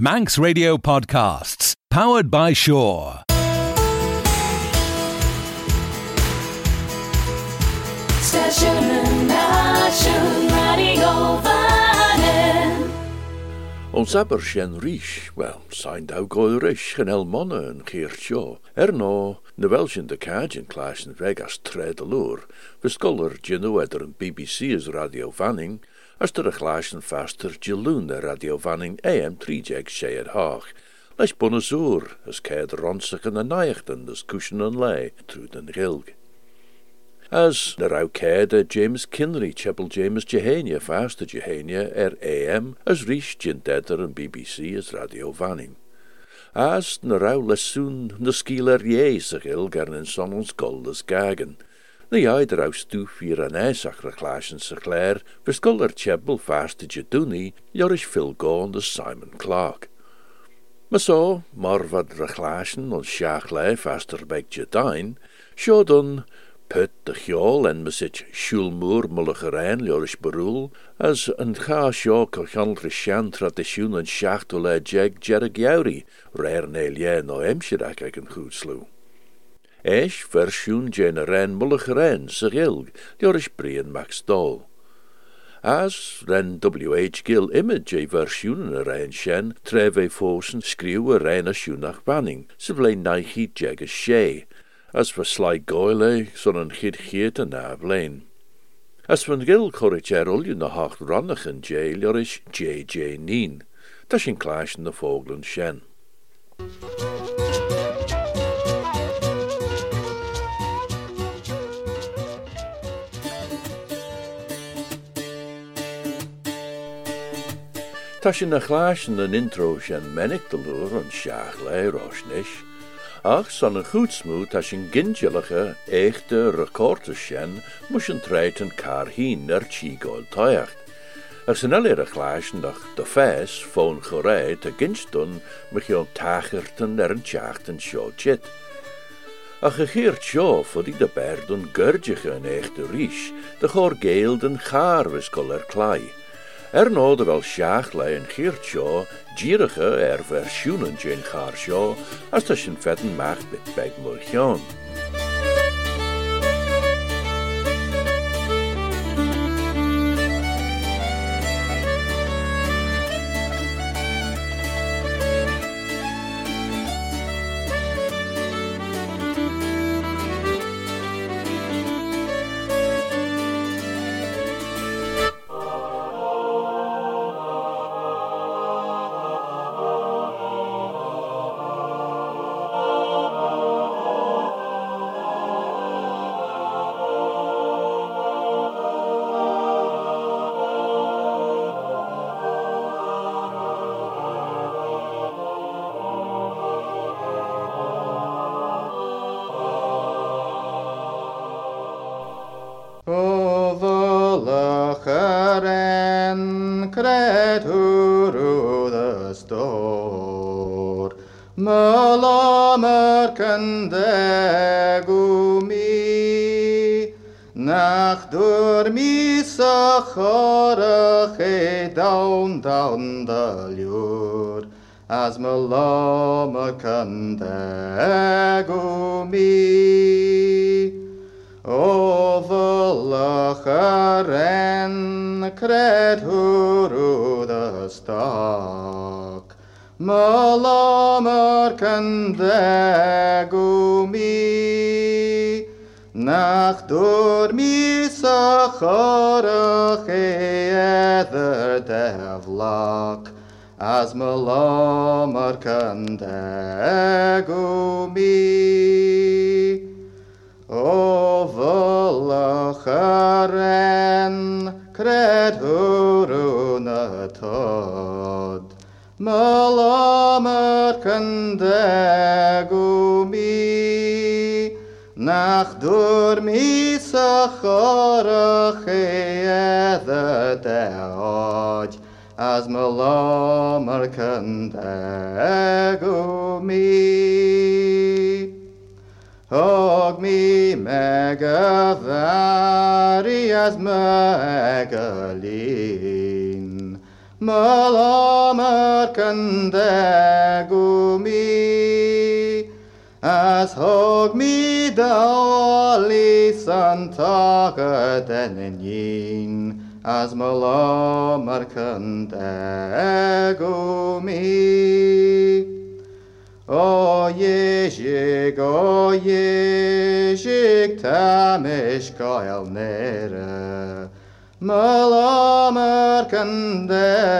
Manx Radio Podcasts, powered by Shore. Station Nation Radio Vannin. Ons aber sjen rish, wel, zijn dou goil rish, gen el monne en geert sjo. Er no, na wel sjen de kajen klaas en vegas tred loer, veskoller genu eder een BBC is radio vanning, as ter a glaasjen faster geloon radio vanning AM 3 jeg sé het haag. Leis bonnezoer, as keid ronsig en a naichten, as cushion en lei, true den gilg. As na rau James Kinley chapel James Jehania fast Jehania er AM as rís gin deidir an BBC as radio vanning. As na rau lesún na skíler jé sa gil gar in son ons gold as gagan. Na jaid rau stúf vir an eisach reclasion sa chléir, verskuller chapel fast jedúni, joris Phil Gond as Simon Clark. Maar so, mar vad reclasion on seach lei faster beg jedain, sio dun put de gjol en mesit siúlmúr mullegerein leoris beroel, as een ga cochanre sian tradisjoen en seachtu le jeg jerrig jauri, rare neilje no emsirach ag een goed sloe. Eis versjoen jene rein mullegerein sa gilg, leoris brien max dol. As ren W.H. Gill image e versjoen a rein sjen, treve fosen skriw a rein a banning, se vlein naichi jeg as for son chiet an na blein. As van gil chorit er ulju na hacht rannach an jail or is J.J. Neen, da sin clash in the shen. Ta sin na chlásin an intro sin menig de loer le rosnis, ach son een goedsmoe ta sin gingelige echte rekorte sin moes een treit een kar hien er tjigoil toiacht. Er zijn alle glaasjen dag de fes foon gereid te ginstun me jo tagerten er een. Ach gegeert sjoo voor die de berden gurdige een echte ries, de goor geelden gaarwiskol er klei. Er nóda bhfuil seaach le an chiirt seo díiricha ar er bhersúnan Jane Char seo as tá sin fetan meach bit beid mór teán. As malamerken de gumi. Overlacheren kreturu de stak. Malamerken de gumi. Nach dormi sacharach eder de vlak. As malamerken de gumi. Overlacheren kreturu na tod. Malamerken de gumi. Nach dormi sacharach eder de od. As malamerken de gumi. Hog me mega varias megalin. Malamer gumi as hog mi dali santaga den az malamar kandagumi. O Jézség, o Jézség, te miskajlnére, malamar kandagumi.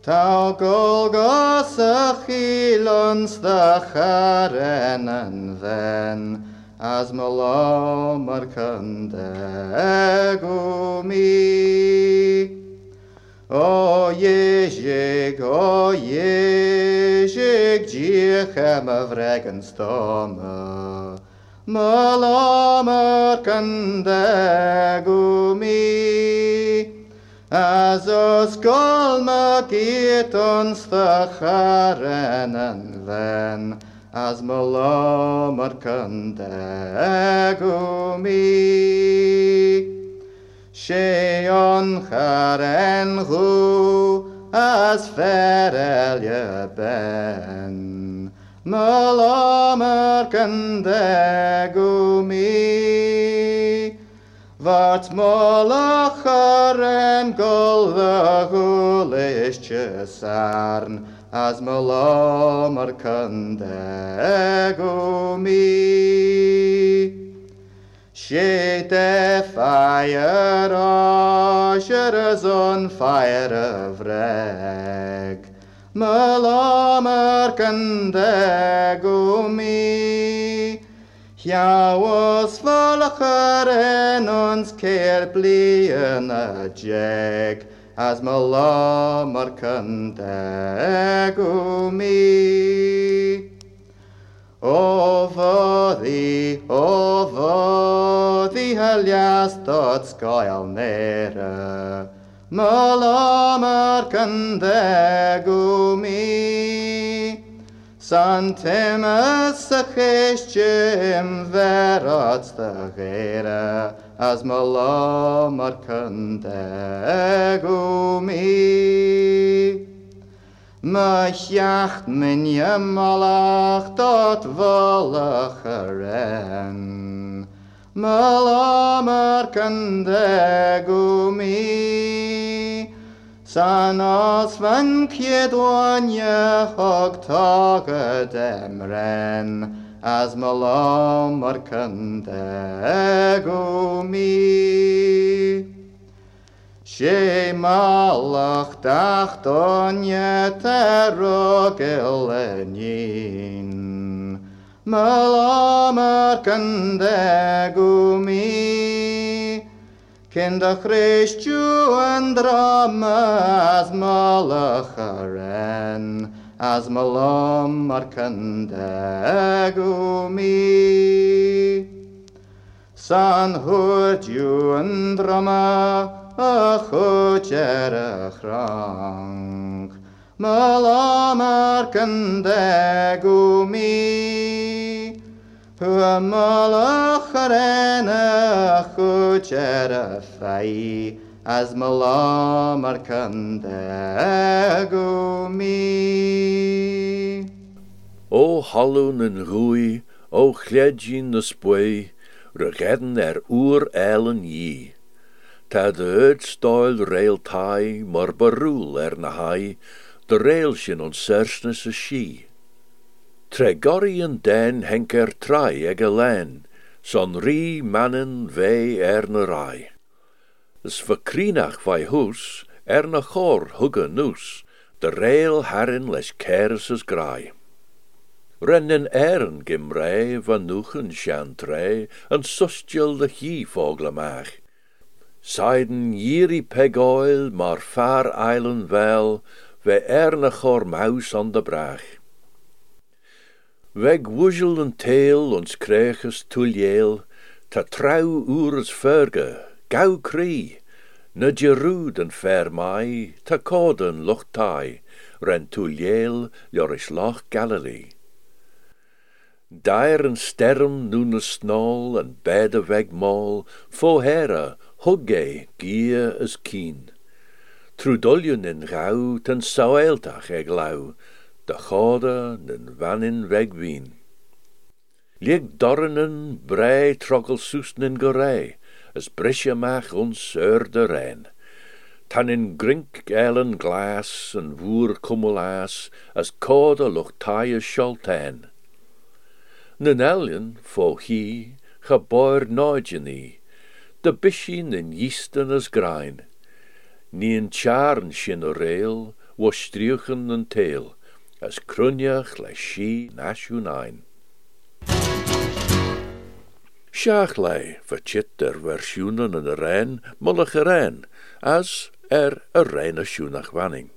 Tau golgos y chilons ddych ar en yn fen, As malamer kende gumi. O Ježek, o Ježek, djechem a vregen stome. Malamer kandegumi. As os golma giet ons de charen en ven. As malamer kandegumi. sé an charen hu as ferelje ben. Malamer kan de gumi. Wat molachar en golde gulisje sarn, as malamer kan de gumi. She de fire asher on fire of reg. Malamer kan de gumi. Hjauos volcher en ons keer blien a jeg. as mala marcante gumi. Over the, over the helias dot sky alnera, mala marcante gumi. Santem as a chestim verat the gere, as malamer gumi. Machiacht min je malach dat volgeren. Malamer kan de gumi. Sanas van kjedwan je hog tage demren. As malamer kan de gumi. She malach dacht on je terogelenin. Malamer kan de gumi. Kinda Christu en drama as malacharen. As malamer kan de gumi. San hoort you en drama a chutear a chrang. Malamer kan de gumi. As malamer kan de gumi. O hallwn yn rwy, o chledjin na spwy, regedden er oer eilen yi. Ta de uitstoil rail tai, mar barúl er na hai, de rail sin on sersnes a shi. Tre gorian den henk er trai len, son ri mannen vei er na rai. Is verkrinach vai hús, er na chor hugge noes, de rail herrin les keres as grai. Rennen eren gim rei van nuchen tre, en sustjel de hi voglemach. Seiden jiri pegoil, maar far eilen wel, we erne chor maus an de brach. Weg woezel een teel ons kreeges tuljeel, ta trouw oers verge, gauw krie, na jeroed en fer mai, ta koden loch tai, ren tuljeel, joris loch Galilee. Daar een sterm noen een snol en beide weg mol, fo hera, hugge gia as keen. Trúdolion in gau ten saoiltach ag lau, de chode nen vanin weg wien. Lieg dorrenen brei soesnen gorei, as brisje mach ons ur de rein. Tan in grink elen glas en woer kummelaas, as code lucht taie scholtein. Nen elien, fo hi, geboir noidjeni, de bishin in yisten as grain. Ni in charn shin wo striuchen en tail, as crunjach le shi. Sjaach lei, verchit er versjoenen en rein, mollig rein, as er een reine sjoenach wanning.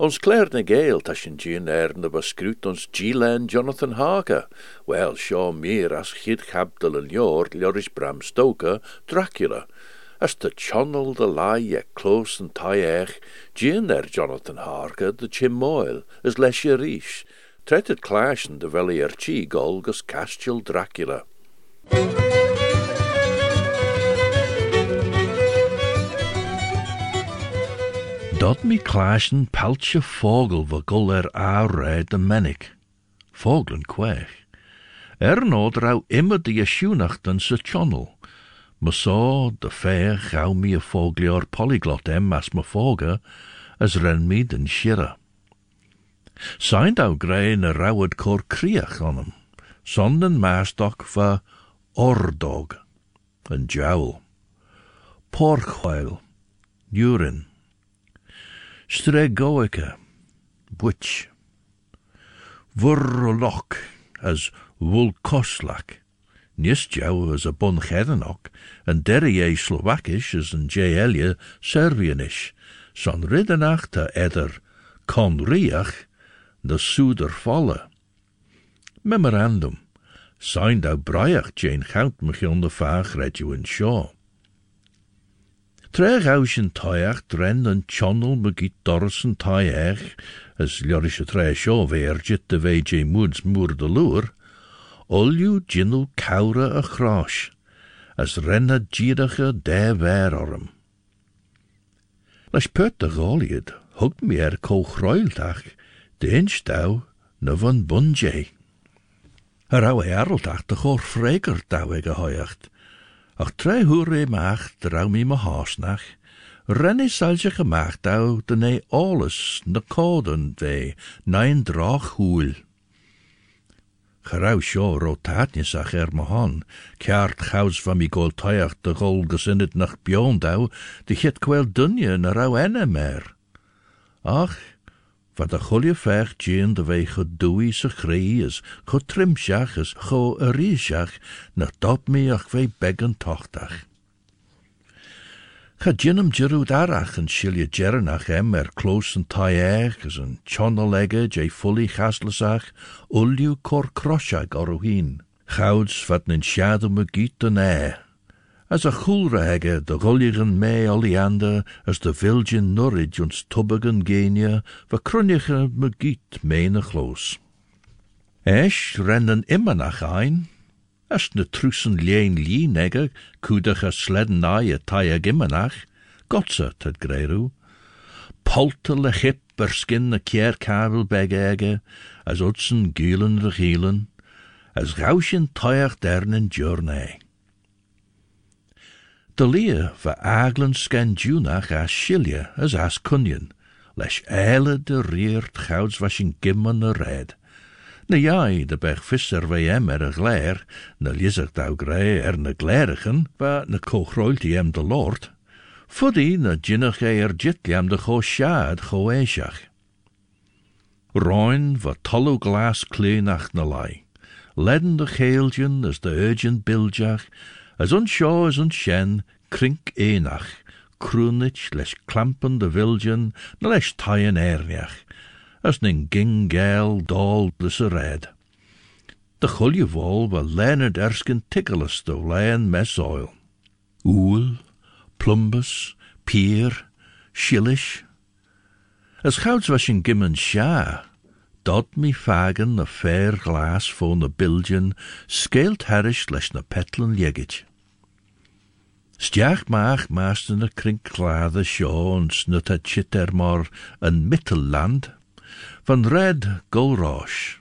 Ons klerne geel tasjen gin er na bescrút ons Gilan Jonathan Harker, wel sjo meer as gid chabdel en jord Loris Bram Stoker, Dracula, as de channel de lai e close en taich, gin er Jonathan Harker de chimoil, as lesje riche, het clashen de veli er chi golgus Castiel Dracula. Dat mi klaasjen peltje vogel we gul er aarre de mennik. Vogelen kweeg. Er no drau immer de jesjoenachten se channel. Me so de fair gauw mi a voglior polyglot em as me voge, as ren mi den. Zijn dou grein a rauwed kor kriach on hem, sonden maastok va ordog, en jowl, porchweil, urine, stregoica, butch, vurroloch, as wulkoslak, nis jou as a bun chedanok, en derrie Slovakisch as een J. Elia Servianisch, son riddenach te eder kon riach, de. Memorandum, zijn thou braiach Jane Gout mechon de vaag redju en shaw. Treg ausjen taiach dren en channel begiet dorsen taiach, as ljorische tre shaw veerjit de VJ moods moer de loer, olju jinnel kaure a chrosh, as renne gieriche de. Las put de golied, hug me er ko chroiltach, de instau na bunjay. Er hou ereltach de chor freker hoiacht, ach tre hure maach drau mi me haasnach, renne salje gemaakt dau de ne alles na koden de nein drach hoel. Gerau sio rotatjes ach er me han, gauws van mi gol taiach de gol gesinnet nach bjón dau, de het kwel dunje na rau enne mer. Ach, wat de chulje vech jean de wei go doei se chree is, go trimsach is, go a riesach, na mi ach wei beggen tochtach. Ga jinnum jirú darach en shilje jernach em er close en taeg as een chonnelegge jay fully chaslasach, ulju cor croshag oruhin. Gouds wat nen shadow me giet en e. As a chulre hegge de gulligen me oleander, as de vilgin nurridge ons tubbigen genia, va crunniche me giet mene chloos. Esch rennen immer nach ein, as ne trussen leen lienegge, kudige sledden naaie taie gimmenach, gotse het greiru. Polte le chip er skin ne kier kabel begege, as utsen gielen regielen, as gauschen teuer dernen journey. Leer va aglen scan junach as shilje as as kunjen, lesh eile de reert gouds gimmen a red. Na jai, de bech visser wij er een gleer, na lizig dau grei er na glerigen, ba na kochroilti hem de lord, fuddy na jinnach er jitliam de cho shaad cho eishach. Roin va tollu glas klee nach na lai, ledden de geeltjen as de urgent biljach, as unshaw as krink eenach, krunich lesh klampen de vilgen, na lesh taien erniach, as nin ging gel dol blisse red. De chulje vol wa Leonard Erskine Tickles do laen mes oil. Oel, plumbus, pier, shillish. As gouds was in gimmen sha, dot mi fagen na fair glas voor na bilgen, scaled harish lesh na petlen jeggit. Stiach maach maast in de en snut het chit er maar een mittelland, van red golrosh.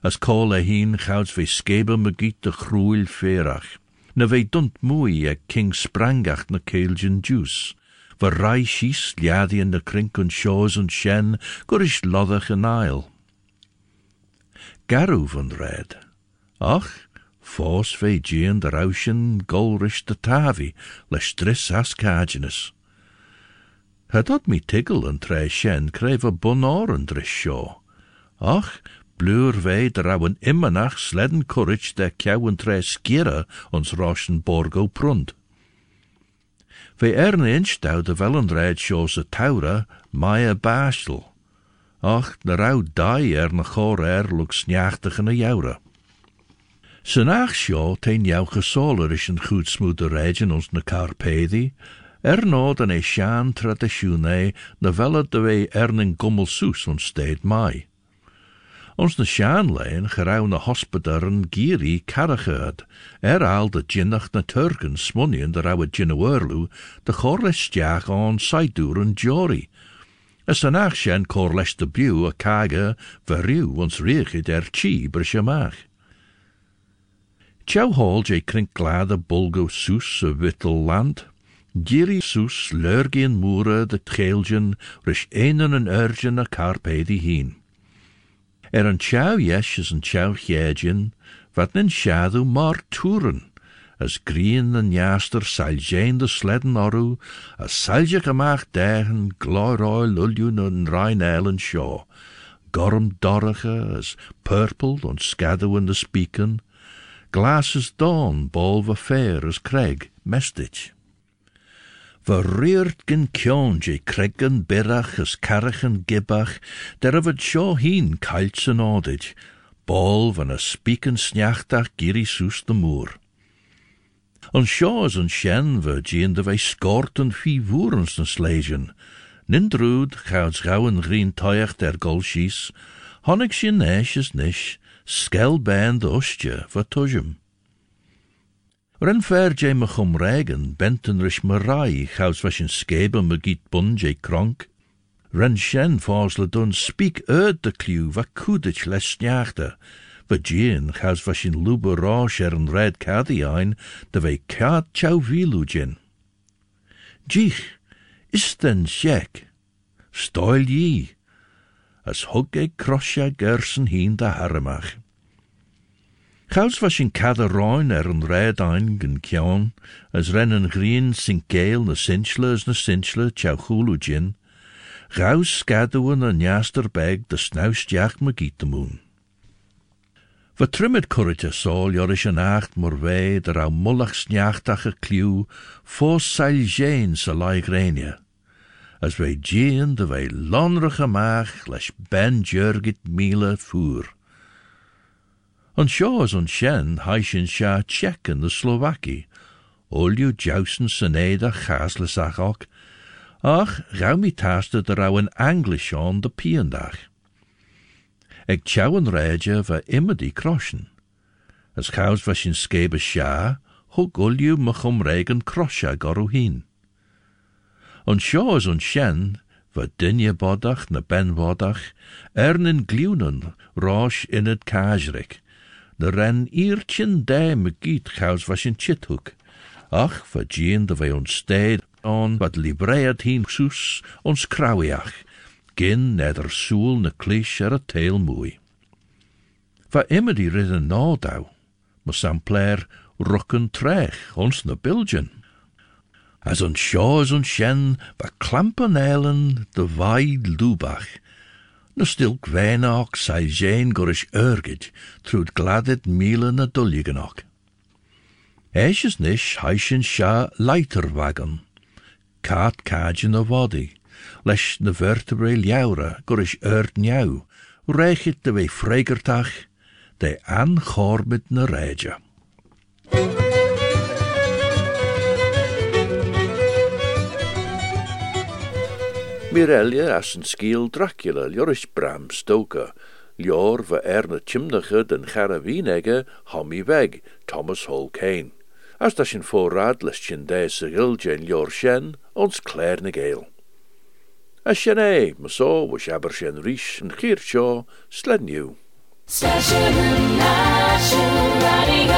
As a heen gouds ve skebe me giet de groeil verach, na ve dunt moei a king sprangach na keelgen juice, shies liadi in de krink en shows en shen, gurish loddach en. Garu van red. Ach, fos ve gian de raushen golrish de tavi, les stris as caginus. Het mi tigel en tre shen a bonor en dris show. Ach, blur ve de immenach sledden courage de kjouwen tre skira ons roschen borgo prund. Ve ern instau de velendrijd shows a taura, Maya bastel. Ach, de rauw dai er na chor er luk a. Zijn ach sjå tein jou gesoler is een goed smoede regen ons na er no dan e sjaan traditione na velle de we ernen gommel ons mai. Ons na sjaan leen na hospedaren giri karacherd, er al de ginnach na turken smunien de ginnewerlu, de on saiduren jori. As an ach sjen corles de bu a kage verriw ons riechid er chi. Tjau hol je krinkglade bulgo soes a wittel land, Giri soes lurgien moere de tgeelgen rish einen en urgen a carpedi heen. Er een tjau jesjes en tjau gjedjen, wat nen shadow maar toeren, as green en jaster saljeen de sledden oru, as salje gemacht dagen gloroi luljoen en rein eilen shaw, gorm dorrige as purple on scadow in de spieken, glasses dawn bolve fair as Craig, mestich. Verreerd gen kjon je kreggen birach as carachan gibbach, der of het sjo heen kailts en odid, bol van a spieken sniachtach giri soes de moer. On sjo is we gien de wij skort en fi voerens na slegen, nindroed gouds gauwen green toyach der golschies, honnig nesh is nish, skel band ostje voor tujem. Ren fer je me chum regen, benten rish me rai, chaus was een skebe me giet bun je kronk. Ren shen le dun speak uit de kliw, va kudich les sniachte. Va gien, chaus was een red kadi ein, de ve kaat chau vilu. Gich, is den sjek? Stoil ye, as hug heen de harmach. Chaus was in cada roin er een ein gen kion, as ren een green sinkeel na sinchle as na gin, Gaus en beg de snauwstjach me gietemoen. Vertrimmet currite sol joris een acht mor wei der au mullach snjachtache kliw fos seil. As wij jean de wij maag les ben jurgit miele voer. On shores on shen haishin sha Czech in de Slovaki, olju jousen seneda chaslesach ook, ach rauw mi taste de rauw een English on de piendag. Eg tjouwen reidje va immer die kroschen. As chaus was in skebe sha, hug olju machum regen krosja goru hin. On shores on shen, va dinje bodach na ben bodach, ernen gliunen rosh in het kajrik, de ren iertjen de me giet was in chithoek. Ach, va gien de wij ons steed on wat libreat hin soes ons krauwiach, gin neder soel ne klish er a tail moei. Va immer die ridden naadau, maar sampler trech ons na bilgen. As ons shaws ons shen va klampen eilen de vaid lubach, na stilk wijnach sei jeen gorish urgid, trud gladet miele na dulligenach. Eisjes nish heischen sha leiterwagen, kaat kajen a wadi, leis na vertebrae liaura gorish niau, reichit de wei fregertach, de an chorbit na reja. Mirelia as een skiel Dracula, Joris Bram Stoker, Lior va erne chimnige den Charaveenegge Hommy Weg, Thomas Hall Kane. as da sin voorraadles sin dé se gilgein leor shen ons clair na gael. A sin é, ma so was aber. Station Nation Radio Vannon. Don't